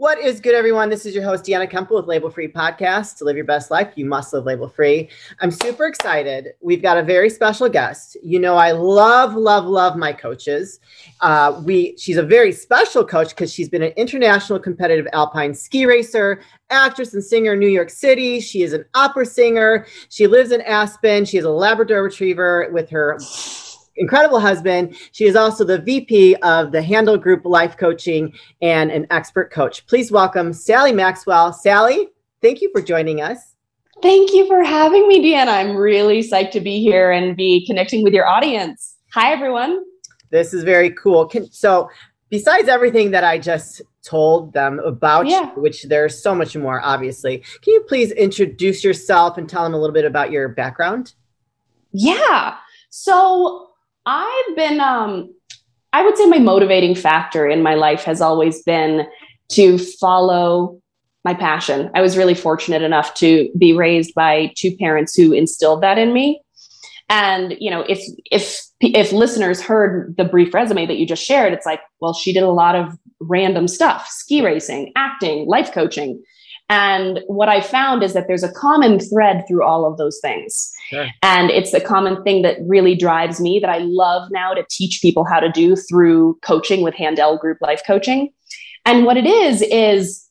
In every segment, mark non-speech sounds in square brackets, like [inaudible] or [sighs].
What is good, everyone? This is your host, Deanna Kemple with Label Free Podcast. To live your best life, you must live label free. I'm super excited. We've got a very special guest. You know, I love, love, love my coaches. Uh, we she's a very special coach because she's been an international competitive alpine ski racer, actress and singer in New York City. She is an opera singer. She lives in Aspen. She is a Labrador retriever with her incredible husband. She is also the VP of the Handel Group Life Coaching and an expert coach. Please welcome Sally Maxwell. Sally, thank you for joining us. Thank you for having me, Deanna. I'm really psyched to be here and be connecting with your audience. Hi, everyone. This is very cool. Can, so, besides everything that I just told them about yeah. you, which there's so much more, obviously, can you please introduce yourself and tell them a little bit about your background? Yeah. So, I've been, um, I would say my motivating factor in my life has always been to follow my passion. I was really fortunate enough to be raised by two parents who instilled that in me. And you know, if if if listeners heard the brief resume that you just shared, it's like, well, she did a lot of random stuff: ski racing, acting, life coaching. And what I found is that there's a common thread through all of those things. Sure. And it's the common thing that really drives me that I love now to teach people how to do through coaching with Handel Group Life Coaching. And what it is, is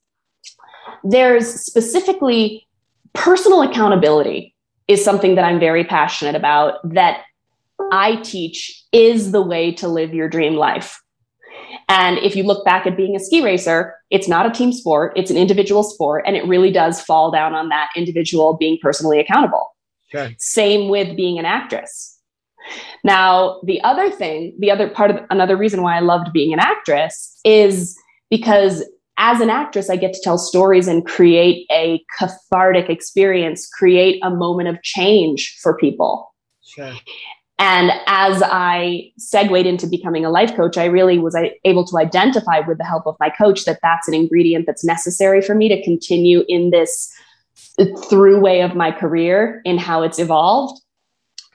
there's specifically personal accountability is something that I'm very passionate about that I teach is the way to live your dream life. And if you look back at being a ski racer, it's not a team sport, it's an individual sport. And it really does fall down on that individual being personally accountable. Okay. Same with being an actress. Now, the other thing, the other part of another reason why I loved being an actress is because as an actress, I get to tell stories and create a cathartic experience, create a moment of change for people. Sure. And as I segued into becoming a life coach, I really was able to identify with the help of my coach that that's an ingredient that's necessary for me to continue in this through way of my career in how it's evolved.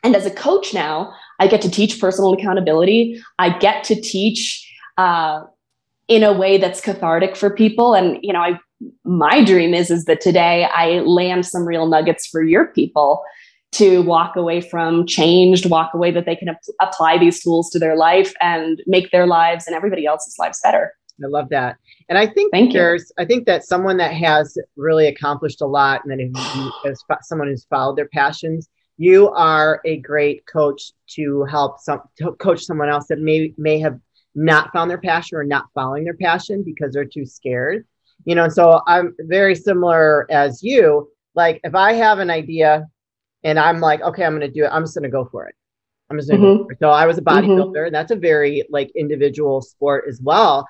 And as a coach now, I get to teach personal accountability. I get to teach uh, in a way that's cathartic for people. And you know, I my dream is is that today I land some real nuggets for your people to walk away from changed, walk away that they can ap- apply these tools to their life and make their lives and everybody else's lives better. I love that. And I think Thank there's, you. I think that someone that has really accomplished a lot and then as [sighs] someone who's followed their passions, you are a great coach to help some to coach someone else that may may have not found their passion or not following their passion because they're too scared. You know, so I'm very similar as you. Like if I have an idea and I'm like, okay, I'm going to do it. I'm just going to go for it. I'm just going to mm-hmm. So I was a bodybuilder, mm-hmm. and that's a very like individual sport as well.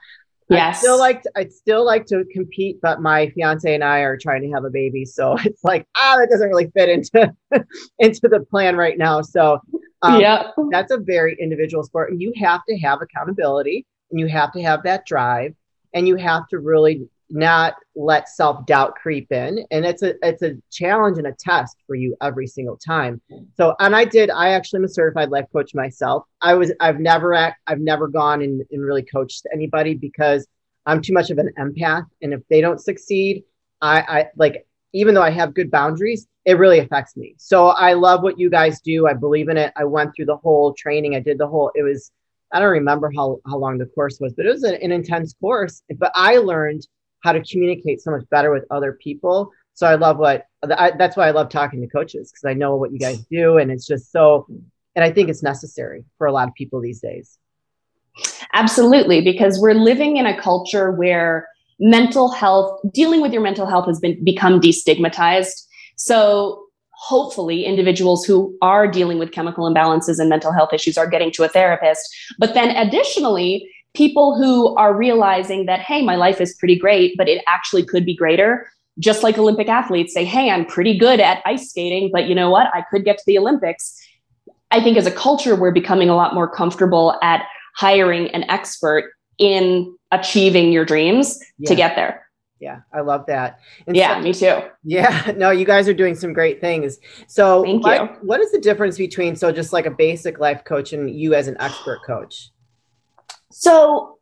Yes. I still like to, I'd still like to compete, but my fiance and I are trying to have a baby, so [laughs] it's like ah, that doesn't really fit into [laughs] into the plan right now. So um, yeah, that's a very individual sport, and you have to have accountability, and you have to have that drive, and you have to really not let self-doubt creep in. And it's a it's a challenge and a test for you every single time. So and i did i actually am a certified life coach myself. I was i've never act, i've never gone and, and really coached anybody because i'm too much of an empath. And if they don't succeed i i like even though i have good boundaries it really affects me. So i love what you guys do. I believe in it. I went through the whole training. I did the whole it was i don't remember how, how long the course was but it was an, an intense course. But i learned how to communicate so much better with other people. So I love what I, that's why I love talking to coaches because I know what you guys do, and it's just so. And I think it's necessary for a lot of people these days. Absolutely, because we're living in a culture where mental health, dealing with your mental health, has been become destigmatized. So hopefully individuals who are dealing with chemical imbalances and mental health issues are getting to a therapist. But then additionally, people who are realizing that, hey, my life is pretty great, but it actually could be greater. Just like Olympic athletes say, hey, I'm pretty good at ice skating, but you know what? I could get to the Olympics. I think as a culture, we're becoming a lot more comfortable at hiring an expert in achieving your dreams yeah. to get there. Yeah, I love that. And yeah, so, me too. Yeah, [laughs] no, you guys are doing some great things. So, Thank what, you. what is the difference between so just like a basic life coach and you as an expert coach? So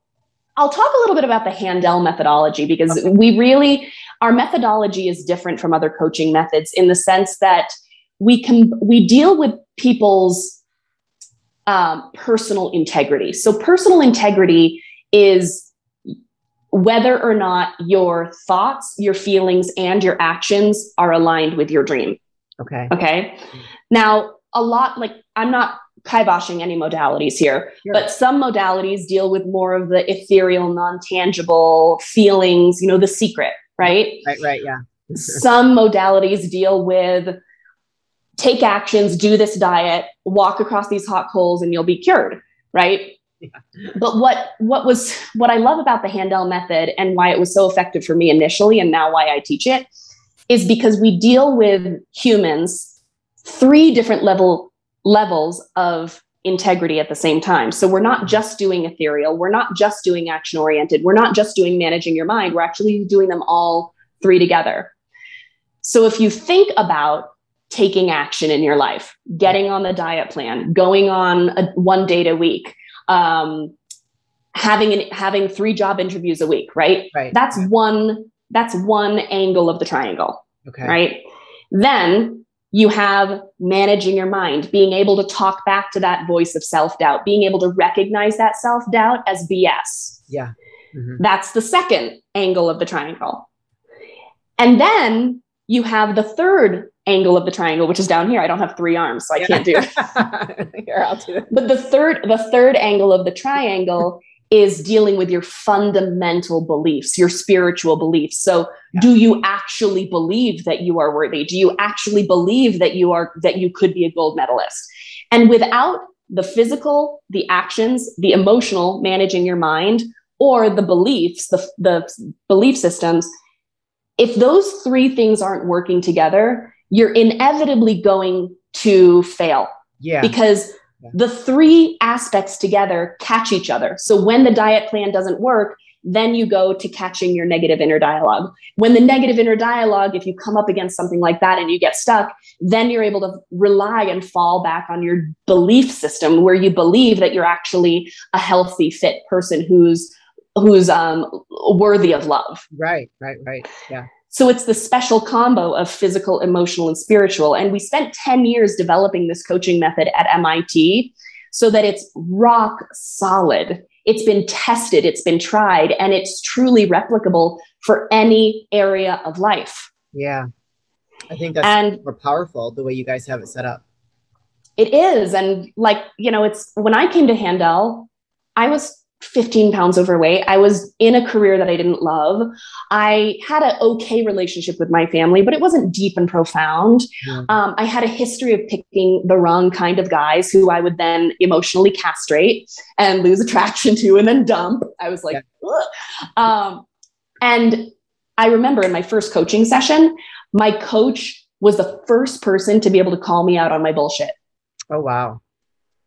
I'll talk a little bit about the Handel methodology because okay. we really, our methodology is different from other coaching methods in the sense that we can, we deal with people's um, personal integrity. So, personal integrity is whether or not your thoughts, your feelings, and your actions are aligned with your dream. Okay. Okay. Now, a lot like I'm not kiboshing any modalities here, sure. but some modalities deal with more of the ethereal, non tangible feelings, you know, the secret, right? Right, right, yeah. [laughs] some modalities deal with take actions, do this diet, walk across these hot coals, and you'll be cured, right? Yeah. But what what was what I love about the Handel method and why it was so effective for me initially and now why I teach it is because we deal with humans three different level levels of integrity at the same time. So we're not just doing ethereal, we're not just doing action oriented, we're not just doing managing your mind, we're actually doing them all three together. So if you think about taking action in your life, getting on the diet plan, going on a, one date a week, um, having an, having three job interviews a week, right? Right. That's one that's one angle of the triangle. Okay. Right. Then you have managing your mind, being able to talk back to that voice of self doubt, being able to recognize that self doubt as BS. Yeah. Mm-hmm. That's the second angle of the triangle. And then you have the third angle of the triangle, which is down here. I don't have three arms, so I yeah. can't do it. [laughs] [laughs] here, I'll do it. But the third, the third angle of the triangle is dealing with your fundamental beliefs, your spiritual beliefs. So, yeah. do you actually believe that you are worthy? Do you actually believe that you are that you could be a gold medalist? And without the physical, the actions, the emotional managing your mind or the beliefs, the the belief systems, if those three things aren't working together, you're inevitably going to fail. Yeah. Because the three aspects together catch each other. So when the diet plan doesn't work, then you go to catching your negative inner dialogue. When the negative inner dialogue, if you come up against something like that and you get stuck, then you're able to rely and fall back on your belief system where you believe that you're actually a healthy, fit person who's who's um, worthy of love. Right, right, right. Yeah. So it's the special combo of physical, emotional, and spiritual. And we spent 10 years developing this coaching method at MIT so that it's rock solid. It's been tested, it's been tried, and it's truly replicable for any area of life. Yeah. I think that's and more powerful the way you guys have it set up. It is. And like, you know, it's when I came to Handel, I was 15 pounds overweight. I was in a career that I didn't love. I had an okay relationship with my family, but it wasn't deep and profound. Yeah. Um, I had a history of picking the wrong kind of guys who I would then emotionally castrate and lose attraction to and then dump. I was like, yeah. um, and I remember in my first coaching session, my coach was the first person to be able to call me out on my bullshit. Oh, wow.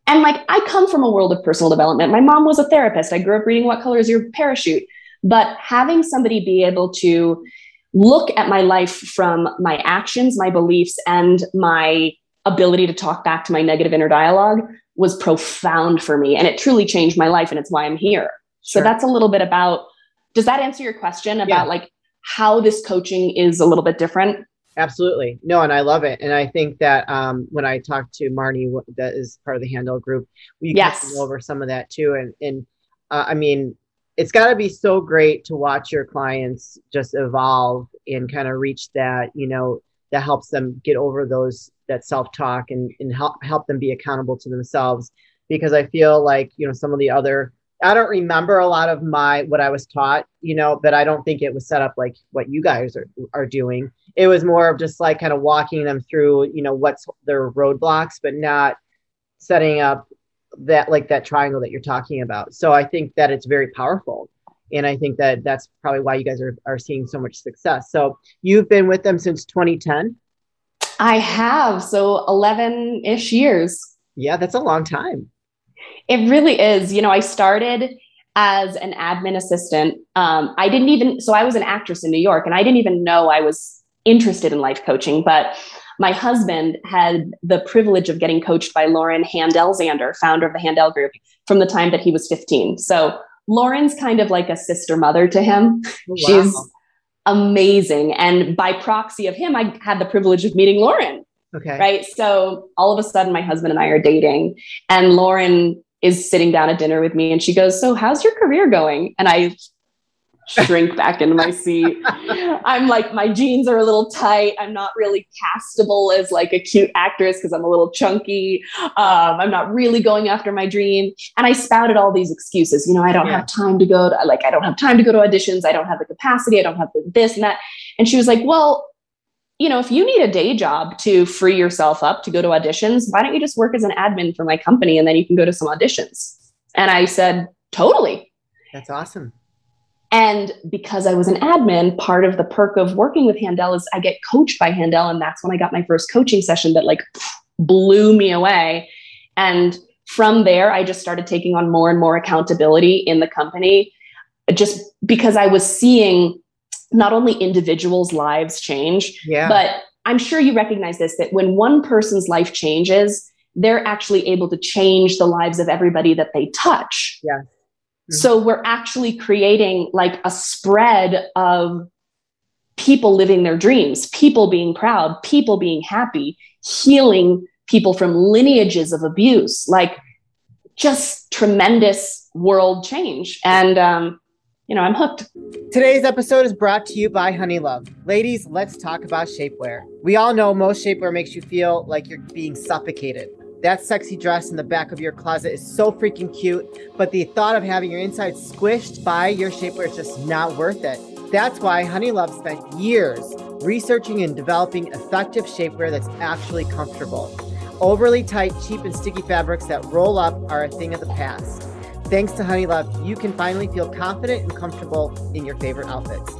And like, I come from a world of personal development. My mom was a therapist. I grew up reading What Color is Your Parachute? But having somebody be able to look at my life from my actions, my beliefs, and my ability to talk back to my negative inner dialogue was profound for me. And it truly changed my life. And it's why I'm here. Sure. So that's a little bit about, does that answer your question about yeah. like how this coaching is a little bit different? Absolutely. No, and I love it. And I think that um, when I talked to Marnie, that is part of the Handel group, we yes. go over some of that too. And, and uh, I mean, it's got to be so great to watch your clients just evolve and kind of reach that, you know, that helps them get over those, that self-talk and, and help, help them be accountable to themselves. Because I feel like, you know, some of the other I don't remember a lot of my what I was taught, you know, but I don't think it was set up like what you guys are are doing. It was more of just like kind of walking them through, you know, what's their roadblocks, but not setting up that like that triangle that you're talking about. So I think that it's very powerful. And I think that that's probably why you guys are, are seeing so much success. So you've been with them since 2010? I have. So 11 ish years. Yeah, that's a long time. It really is. You know, I started as an admin assistant. Um, I didn't even, so I was an actress in New York and I didn't even know I was interested in life coaching, but my husband had the privilege of getting coached by Lauren Handel Zander, founder of the Handel Group, from the time that he was 15. So Lauren's kind of like a sister mother to him. Oh, wow. She's amazing. And by proxy of him, I had the privilege of meeting Lauren. Okay. Right. So all of a sudden, my husband and I are dating, and Lauren is sitting down at dinner with me and she goes, So, how's your career going? And I shrink [laughs] back into my seat. I'm like, my jeans are a little tight. I'm not really castable as like a cute actress because I'm a little chunky. Um, I'm not really going after my dream. And I spouted all these excuses. You know, I don't yeah. have time to go to, like, I don't have time to go to auditions. I don't have the capacity. I don't have the, this and that. And she was like, well, you know, if you need a day job to free yourself up to go to auditions, why don't you just work as an admin for my company and then you can go to some auditions? And I said, totally. That's awesome. And because I was an admin, part of the perk of working with Handel is I get coached by Handel. And that's when I got my first coaching session that like blew me away. And from there, I just started taking on more and more accountability in the company just because I was seeing not only individuals' lives change, yeah. but I'm sure you recognize this that when one person's life changes, they're actually able to change the lives of everybody that they touch. Yeah. Mm-hmm. So we're actually creating like a spread of people living their dreams, people being proud, people being happy, healing people from lineages of abuse, like just tremendous world change. And um, you know, I'm hooked. Today's episode is brought to you by Honeylove. Ladies, let's talk about shapewear. We all know most shapewear makes you feel like you're being suffocated. That sexy dress in the back of your closet is so freaking cute, but the thought of having your insides squished by your shapewear is just not worth it. That's why Honeylove spent years researching and developing effective shapewear that's actually comfortable. Overly tight, cheap, and sticky fabrics that roll up are a thing of the past. Thanks to Honeylove, you can finally feel confident and comfortable in your favorite outfits.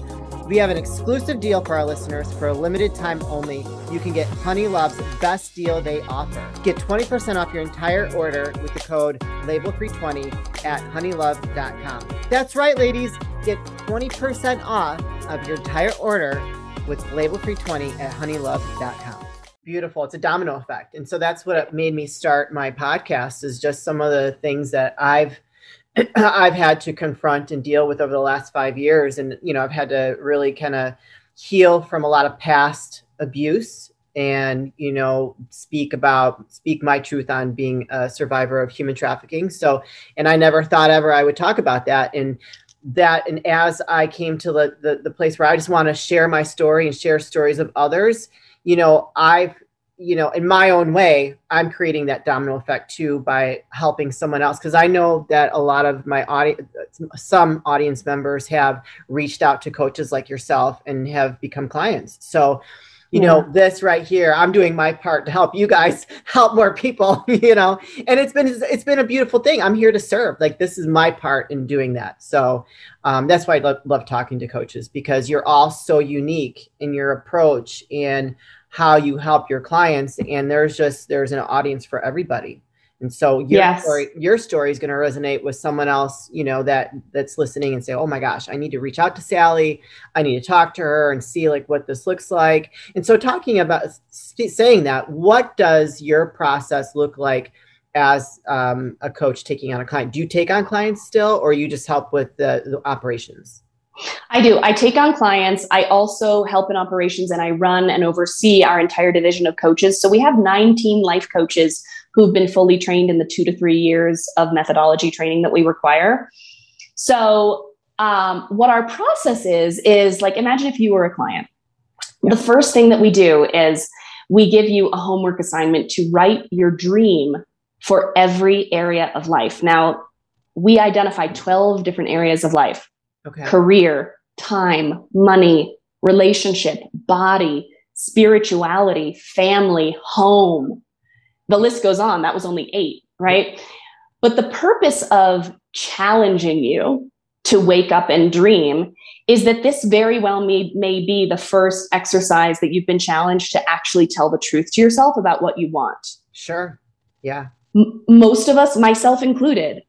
We have an exclusive deal for our listeners for a limited time only. You can get Honeylove's best deal they offer. Get 20% off your entire order with the code labelfree20 at honeylove.com. That's right, ladies. Get 20% off of your entire order with labelfree20 at honeylove.com. Beautiful. It's a domino effect. And so that's what made me start my podcast is just some of the things that I've [clears throat] I've had to confront and deal with over the last five years. And, you know, I've had to really kind of heal from a lot of past abuse and, you know, speak about, speak my truth on being a survivor of human trafficking. So, and I never thought ever I would talk about that. And, that and as i came to the, the, the place where i just want to share my story and share stories of others you know i've you know, in my own way, I'm creating that domino effect too by helping someone else. Cause I know that a lot of my audience, some audience members have reached out to coaches like yourself and have become clients. So, you yeah. know, this right here, I'm doing my part to help you guys [laughs] help more people, [laughs] you know, and it's been, it's been a beautiful thing. I'm here to serve. Like this is my part in doing that. So um, that's why I love, love talking to coaches because you're all so unique in your approach and, how you help your clients and there's just there's an audience for everybody. And so your yes. story your story is going to resonate with someone else you know that that's listening and say oh my gosh i need to reach out to sally. I need to talk to her and see like what this looks like. And so talking about saying that what does your process look like as um, a coach taking on a client? Do you take on clients still or you just help with the, the operations I do. I take on clients. I also help in operations and I run and oversee our entire division of coaches. So we have 19 life coaches who've been fully trained in the two to three years of methodology training that we require. So, um, what our process is, is like imagine if you were a client. The first thing that we do is we give you a homework assignment to write your dream for every area of life. Now, we identify 12 different areas of life okay. career, time, money, relationship, body, spirituality, family, home. The list goes on. That was only eight, right? But the purpose of challenging you to wake up and dream is that this very well may, may be the first exercise that you've been challenged to actually tell the truth to yourself about what you want. Sure. Yeah. M- most of us, myself included,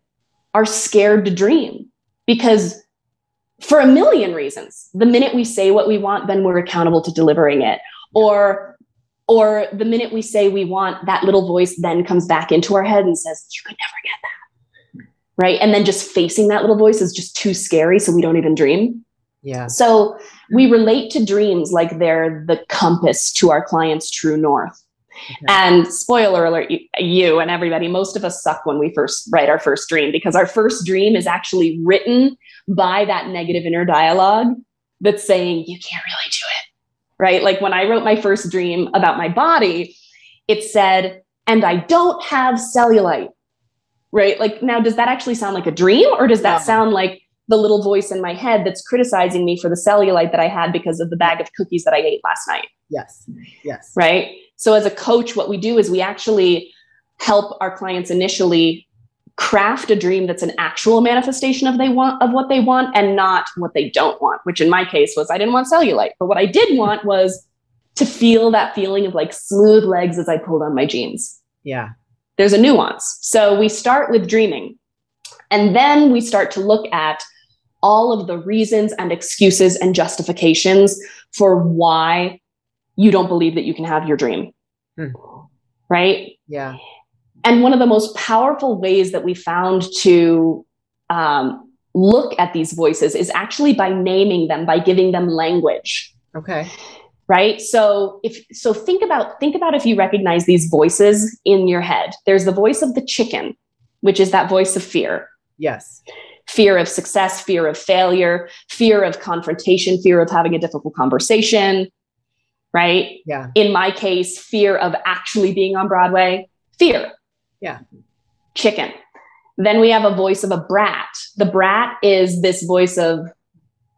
are scared to dream because for a million reasons. The minute we say what we want, then we're accountable to delivering it. Or or the minute we say we want, that little voice then comes back into our head and says, You could never get that. right? And then just facing that little voice is just too scary. So we don't even dream. Yeah. So we relate to dreams like they're the compass to our clients' true north. Okay. And spoiler alert, you and everybody, most of us suck when we first write our first dream because our first dream is actually written by that negative inner dialogue that's saying, you can't really do it. Right. Like when I wrote my first dream about my body, it said, and I don't have cellulite. Right. Like now, does that actually sound like a dream or does that sound like the little voice in my head that's criticizing me for the cellulite that I had because of the bag of cookies that I ate last night? Yes. Yes. Right. So as a coach, what we do is we actually help our clients initially craft a dream that's an actual manifestation of they want of what they want and not what they don't want which in my case was i didn't want cellulite. But what i did want was to feel that feeling of like smooth legs as i pulled on my jeans. Yeah. There's a nuance. So we start with dreaming and then we start to look at all of the reasons and excuses and justifications for why you don't believe that you can have your dream. Hmm. Right? Yeah. And one of the most powerful ways that we found to um, look at these voices is actually by naming them, by giving them language. Okay. Right. So if so, think about think about if you recognize these voices in your head. There's the voice of the chicken, which is that voice of fear. Yes. Fear of success, fear of failure, fear of confrontation, fear of having a difficult conversation, right? Yeah. In my case, fear of actually being on Broadway, fear. Yeah. Chicken. Then we have a voice of a brat. The brat is this voice of,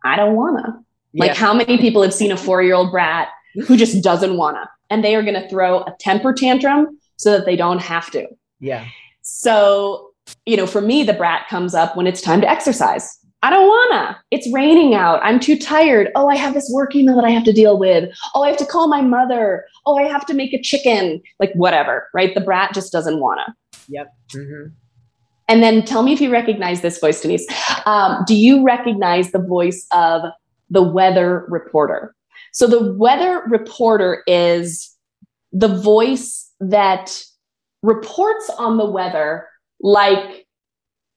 I don't wanna. Yeah. Like, how many people have seen a four year old brat who just doesn't wanna? And they are gonna throw a temper tantrum so that they don't have to. Yeah. So, you know, for me, the brat comes up when it's time to exercise. I don't wanna. It's raining out. I'm too tired. Oh, I have this work email that I have to deal with. Oh, I have to call my mother. Oh, I have to make a chicken. Like whatever, right? The brat just doesn't wanna. Yep. Mm-hmm. And then tell me if you recognize this voice, Denise. Um, do you recognize the voice of the weather reporter? So the weather reporter is the voice that reports on the weather like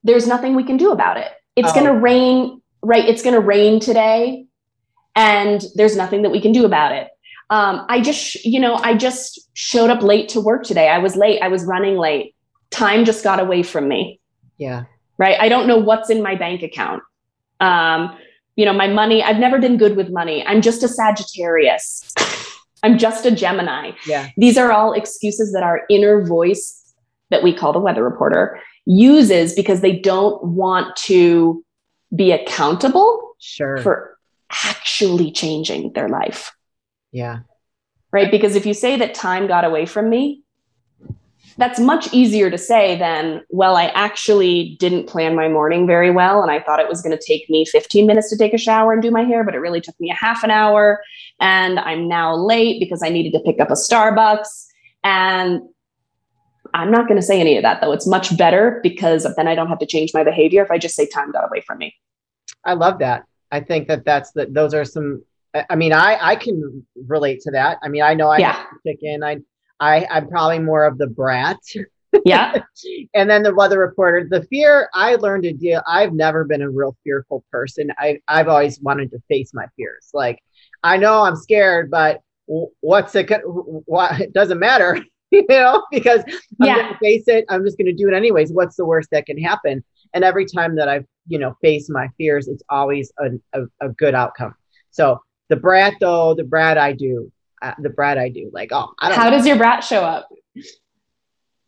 there's nothing we can do about it it's oh. going to rain, right? It's going to rain today, and there's nothing that we can do about it. Um, I just, you know, I just showed up late to work today. I was late. I was running late. Time just got away from me. Yeah. Right. I don't know what's in my bank account. Um, you know, my money, I've never been good with money. I'm just a Sagittarius. I'm just a Gemini. Yeah. These are all excuses that our inner voice that we call the weather reporter uses because they don't want to be accountable sure. for actually changing their life. Yeah. Right. Because if you say that time got away from me, that's much easier to say than, well, I actually didn't plan my morning very well. And I thought it was going to take me 15 minutes to take a shower and do my hair, but it really took me a half an hour. And I'm now late because I needed to pick up a Starbucks. And I'm not going to say any of that though. It's much better because then I don't have to change my behavior if I just say time got away from me. I love that. I think that that's that. those are some, I mean, I, I can relate to that. I mean, I know I yeah. chicken. I, I, I'm probably more of the brat. Yeah. [laughs] and then the weather reporter, the fear I learned to deal. I've never been a real fearful person. I, I've always wanted to face my fears. Like, I know I'm scared, but what's it? What, it doesn't matter. [laughs] you know, because I'm yeah. going to face it. I'm just going to do it anyways. What's the worst that can happen? And every time that I've, you know, faced my fears, it's always a, a, a good outcome. So the brat, though, the brat I do, uh, the brat I do, like, oh, I don't How know. does your brat show up?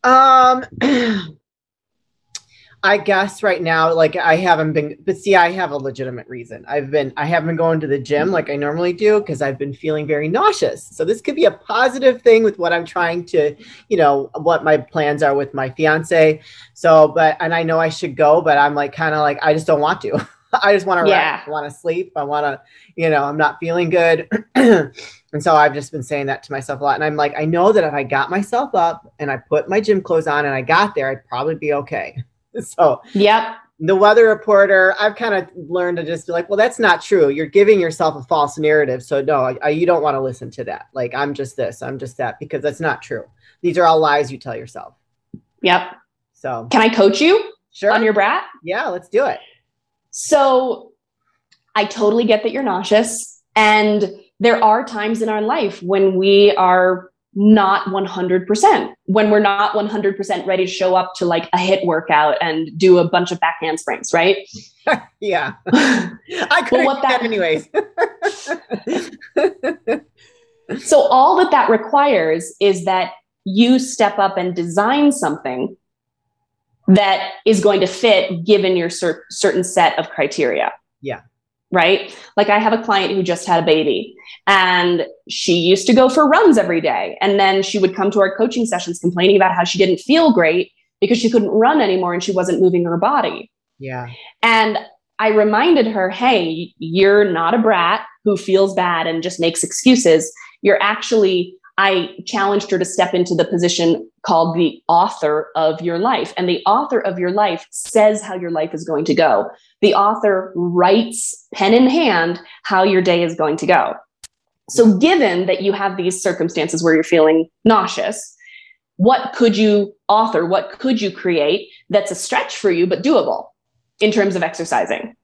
Um, [clears throat] I guess right now, like I haven't been, but see, I have a legitimate reason. I've been, I haven't been going to the gym like I normally do because I've been feeling very nauseous. So this could be a positive thing with what I'm trying to, you know, what my plans are with my fiance. So, but, and I know I should go, but I'm like, kind of like, I just don't want to. [laughs] I just want to yeah. rest. I want to sleep. I want to, you know, I'm not feeling good. [clears throat] and so I've just been saying that to myself a lot. And I'm like, I know that if I got myself up and I put my gym clothes on and I got there, I'd probably be okay. [laughs] so yep the weather reporter i've kind of learned to just be like well that's not true you're giving yourself a false narrative so no I, I, you don't want to listen to that like i'm just this i'm just that because that's not true these are all lies you tell yourself yep so can i coach you Sure. On your brat? Yeah, let's do it. So I totally get that you're nauseous. And there are times in our life when we are not 100%, when we're not 100% ready to show up to like a HIIT workout and do a bunch of back handsprings, right? [laughs] yeah. [laughs] I could well, that anyways. [laughs] so all that that requires is that you step up and design something that is going to fit given your cer- certain set of criteria. Yeah. Right? Like I have a client who just had a baby and she used to go for runs every day. And then she would come to our coaching sessions complaining about how she didn't feel great because she couldn't run anymore and she wasn't moving her body. Yeah. And I reminded her, hey, you're not a brat who feels bad and just makes excuses. You're actually I challenged her to step into the position called the author of your life. And the author of your life says how your life is going to go. The author writes pen in hand how your day is going to go. So, given that you have these circumstances where you're feeling nauseous, what could you author? What could you create that's a stretch for you, but doable in terms of exercising?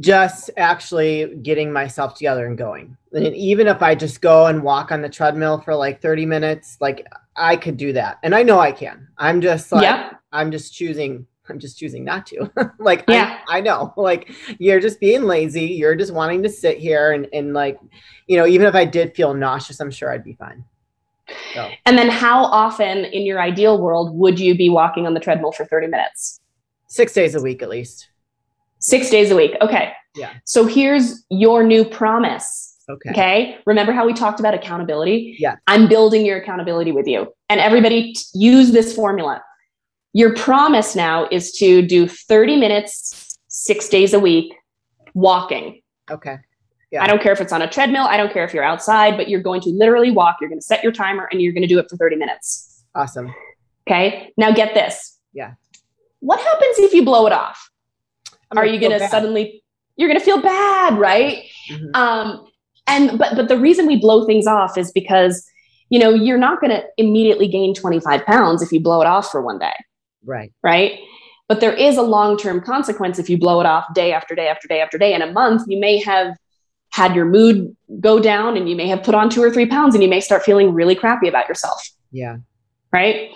just actually getting myself together and going. And even if I just go and walk on the treadmill for like 30 minutes, like I could do that. And I know I can. I'm just like, yeah. I'm just choosing, I'm just choosing not to. [laughs] like, yeah. I, I, know, like, you're just being lazy. You're just wanting to sit here and, and like, you know, even if I did feel nauseous, I'm sure I'd be fine. So. And then how often in your ideal world would you be walking on the treadmill for 30 minutes? Six days a week at least. Six days a week. Okay. Yeah. So here's your new promise. Okay. Okay. Remember how we talked about accountability? Yeah. I'm building your accountability with you. And everybody t- use this formula. Your promise now is to do 30 minutes, six days a week, walking. Okay. Yeah. I don't care if it's on a treadmill. I don't care if you're outside, but you're going to literally walk. You're going to set your timer and you're going to do it for 30 minutes. Awesome. Okay. Now get this. Yeah. What happens if you blow it off? are you going to suddenly you're going to feel bad right mm-hmm. um and but but the reason we blow things off is because you know you're not going to immediately gain 25 pounds if you blow it off for one day right right but there is a long-term consequence if you blow it off day after day after day after day in a month you may have had your mood go down and you may have put on two or three pounds and you may start feeling really crappy about yourself yeah right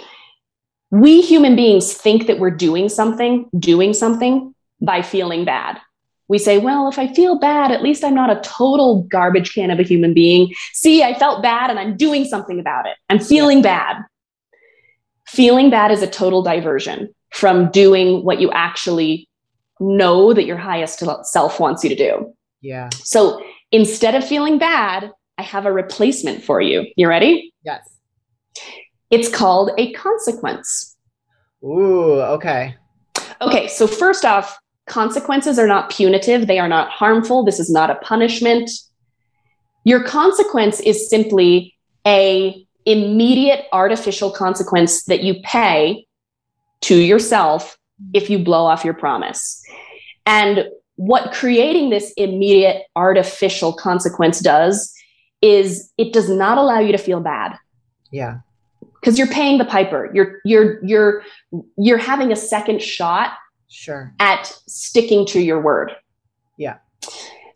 we human beings think that we're doing something doing something by feeling bad. We say, well, if I feel bad, at least I'm not a total garbage can of a human being. See, I felt bad and I'm doing something about it. I'm feeling bad. Feeling bad is a total diversion from doing what you actually know that your highest self wants you to do. Yeah. So instead of feeling bad, I have a replacement for you. You ready? Yes. It's called a consequence. Ooh, okay. Okay, so first off, consequences are not punitive, they are not harmful. This is not a punishment. Your consequence is simply a immediate artificial consequence that you pay to yourself if you blow off your promise. And what creating this immediate artificial consequence does is it does not allow you to feel bad. Yeah. Cuz you're paying the piper. You're you're you're you're having a second shot sure at sticking to your word yeah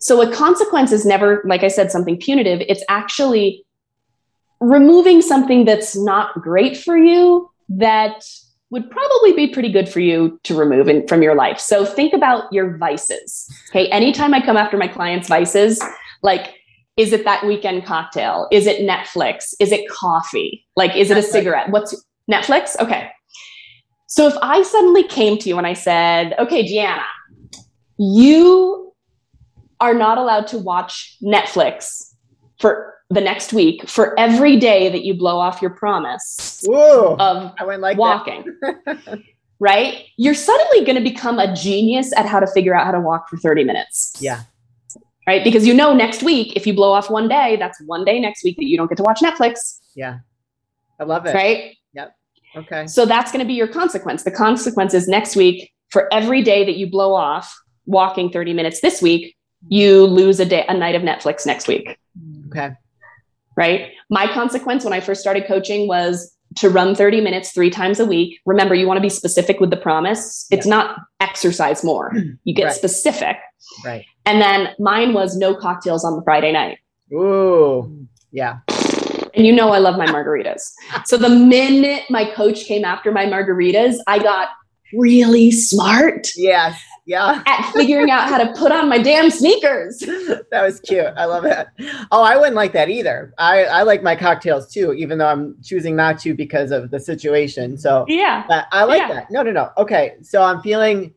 so a consequence is never like i said something punitive it's actually removing something that's not great for you that would probably be pretty good for you to remove in, from your life. So think about your vices. Okay anytime i come after my clients vices like is it that weekend cocktail? Is it netflix? Is it coffee? Like is it a cigarette? What's netflix? Okay. So if I suddenly came to you and I said, okay, Deanna, you are not allowed to watch Netflix for the next week for every day that you blow off your promise Whoa, of I like walking. [laughs] right? You're suddenly going to become a genius at how to figure out how to walk for 30 minutes. Yeah. Right? Because you know next week, if you blow off one day, that's one day next week that you don't get to watch Netflix. Yeah. I love it. Right? Yep. Okay. So that's going to be your consequence. The consequence is next week for every day that you blow off walking 30 minutes this week, you lose a day a night of Netflix next week. Okay. Right? My consequence when I first started coaching was to run 30 minutes three times a week. Remember, you want to be specific with the promise. It's not exercise more. [clears throat] You get right. specific. Right. And then mine was no cocktails on the Friday night. Ooh, yeah. And you know I love my margaritas. so the minute my coach came after my margaritas, I got really smart. Yes. Yeah. At figuring out how to put on my damn sneakers. [laughs] that was cute. I love it. Oh, I wouldn't like that either. I, I like my cocktails too, even though I'm choosing not to because of the situation. So yeah, I like yeah. that. No, no, no. Okay. So I'm feeling,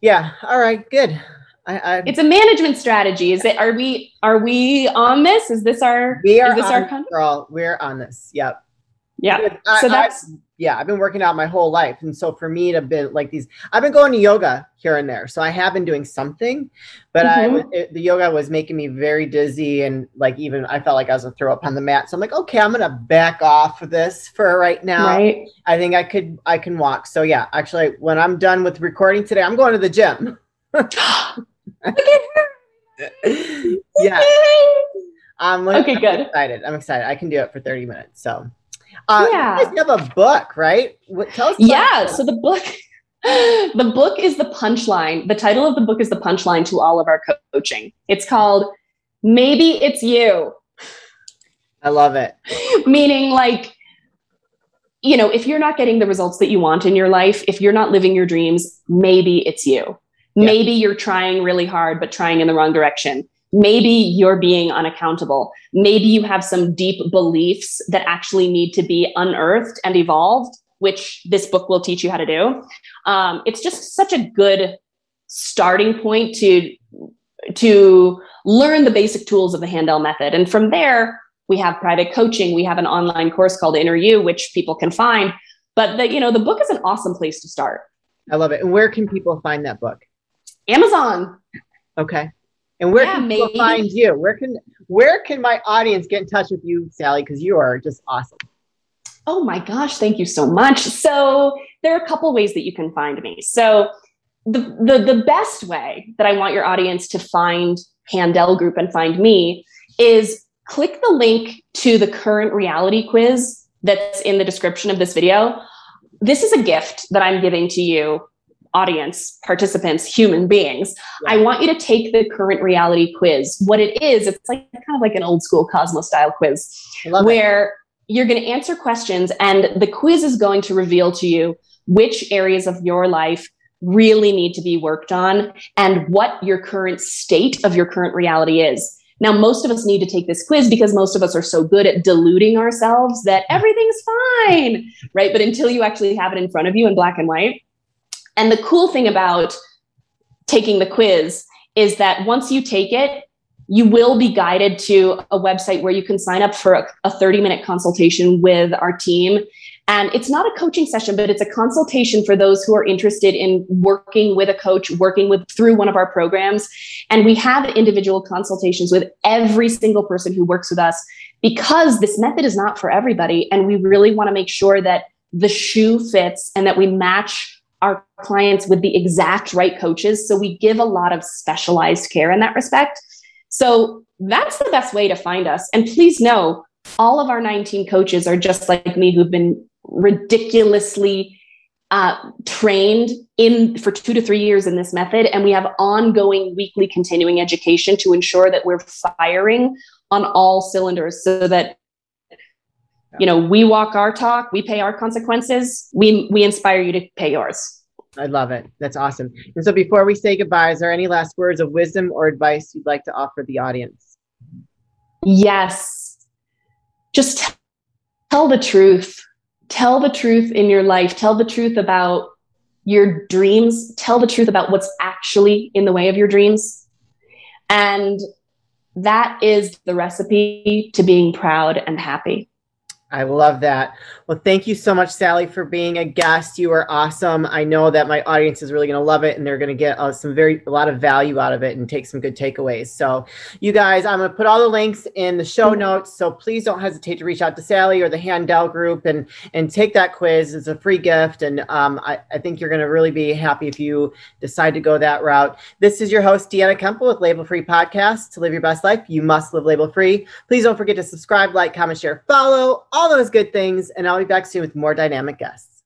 yeah. All right. Good. I, I, it's a management strategy. Is it? Are we? Are we on this? Is this our? We are. Is this on, our girl? We're on this. Yep. Yeah. I, so that's. Yeah, I've been working out my whole life, and so for me to be like these, I've been going to yoga here and there, so I have been doing something, but mm-hmm. I it, the yoga was making me very dizzy, and like even I felt like I was gonna throw up on the mat. So I'm like, okay, I'm gonna back off of this for right now. Right. I think I could I can walk. So yeah, actually, when I'm done with recording today, I'm going to the gym. [laughs] yeah. I'm okay, I'm good. excited. I'm excited. I can do it for 30 minutes. So, uh, yeah. You have a book, right? What, tell us. Yeah. So the book, [laughs] the book is the punchline. The title of the book is the punchline to all of our coaching. It's called Maybe It's You. I love it. [laughs] Meaning, like, you know, if you're not getting the results that you want in your life, if you're not living your dreams, maybe it's you. Maybe you're trying really hard, but trying in the wrong direction. Maybe you're being unaccountable. Maybe you have some deep beliefs that actually need to be unearthed and evolved, which this book will teach you how to do. Um, it's just such a good starting point to to learn the basic tools of the Handel method. And from there, we have private coaching. We have an online course called Inner U, which people can find. But the, you know, the book is an awesome place to start. I love it. And where can people find that book? Amazon. Okay. And where yeah, can people find you? Where can where can my audience get in touch with you, Sally? Because you are just awesome. Oh my gosh, thank you so much. So there are a couple ways that you can find me. So the, the the best way that I want your audience to find Handel Group and find me is click the link to the current reality quiz that's in the description of this video. This is a gift that I'm giving to you audience, participants, human beings. I want you to take the current reality quiz. What it is, it's like kind of like an old school Cosmo style quiz where it. you're going to answer questions and the quiz is going to reveal to you which areas of your life really need to be worked on and what your current state of your current reality is. Now, most of us need to take this quiz because most of us are so good at deluding ourselves that everything's fine, right? But until you actually have it in front of you in black and white, and the cool thing about taking the quiz is that once you take it, you will be guided to a website where you can sign up for a, a 30 minute consultation with our team. And it's not a coaching session, but it's a consultation for those who are interested in working with a coach, working with through one of our programs. And we have individual consultations with every single person who works with us because this method is not for everybody. And we really want to make sure that the shoe fits and that we match our clients with the exact right coaches. So we give a lot of specialized care in that respect. So that's the best way to find us. And please know, all of our 19 coaches are just like me who've been ridiculously uh, trained in for two to three years in this method. And we have ongoing weekly continuing education to ensure that we're firing on all cylinders so that you know we walk our talk we pay our consequences we we inspire you to pay yours. I love it. That's awesome. And so before we say goodbye is there any last words of wisdom or advice you'd like to offer the audience? Yes. Just tell the truth. Tell the truth in your life. Tell the truth about your dreams. Tell the truth about what's actually in the way of your dreams. And that is the recipe to being proud and happy I love that. Well, thank you so much, Sally, for being a guest. You are awesome. I know that my audience is really going to love it, and they're going to get uh, some very a lot of value out of it and take some good takeaways. So, you guys, I'm going to put all the links in the show notes. So please don't hesitate to reach out to Sally or the Handel Group and and take that quiz. It's a free gift, and um, I, I think you're going to really be happy if you decide to go that route. This is your host, Deanna Kemple with Label Free Podcast. To live your best life, you must live label free. Please don't forget to subscribe, like, comment, share, follow all those good things. And I'll be back soon with more dynamic guests.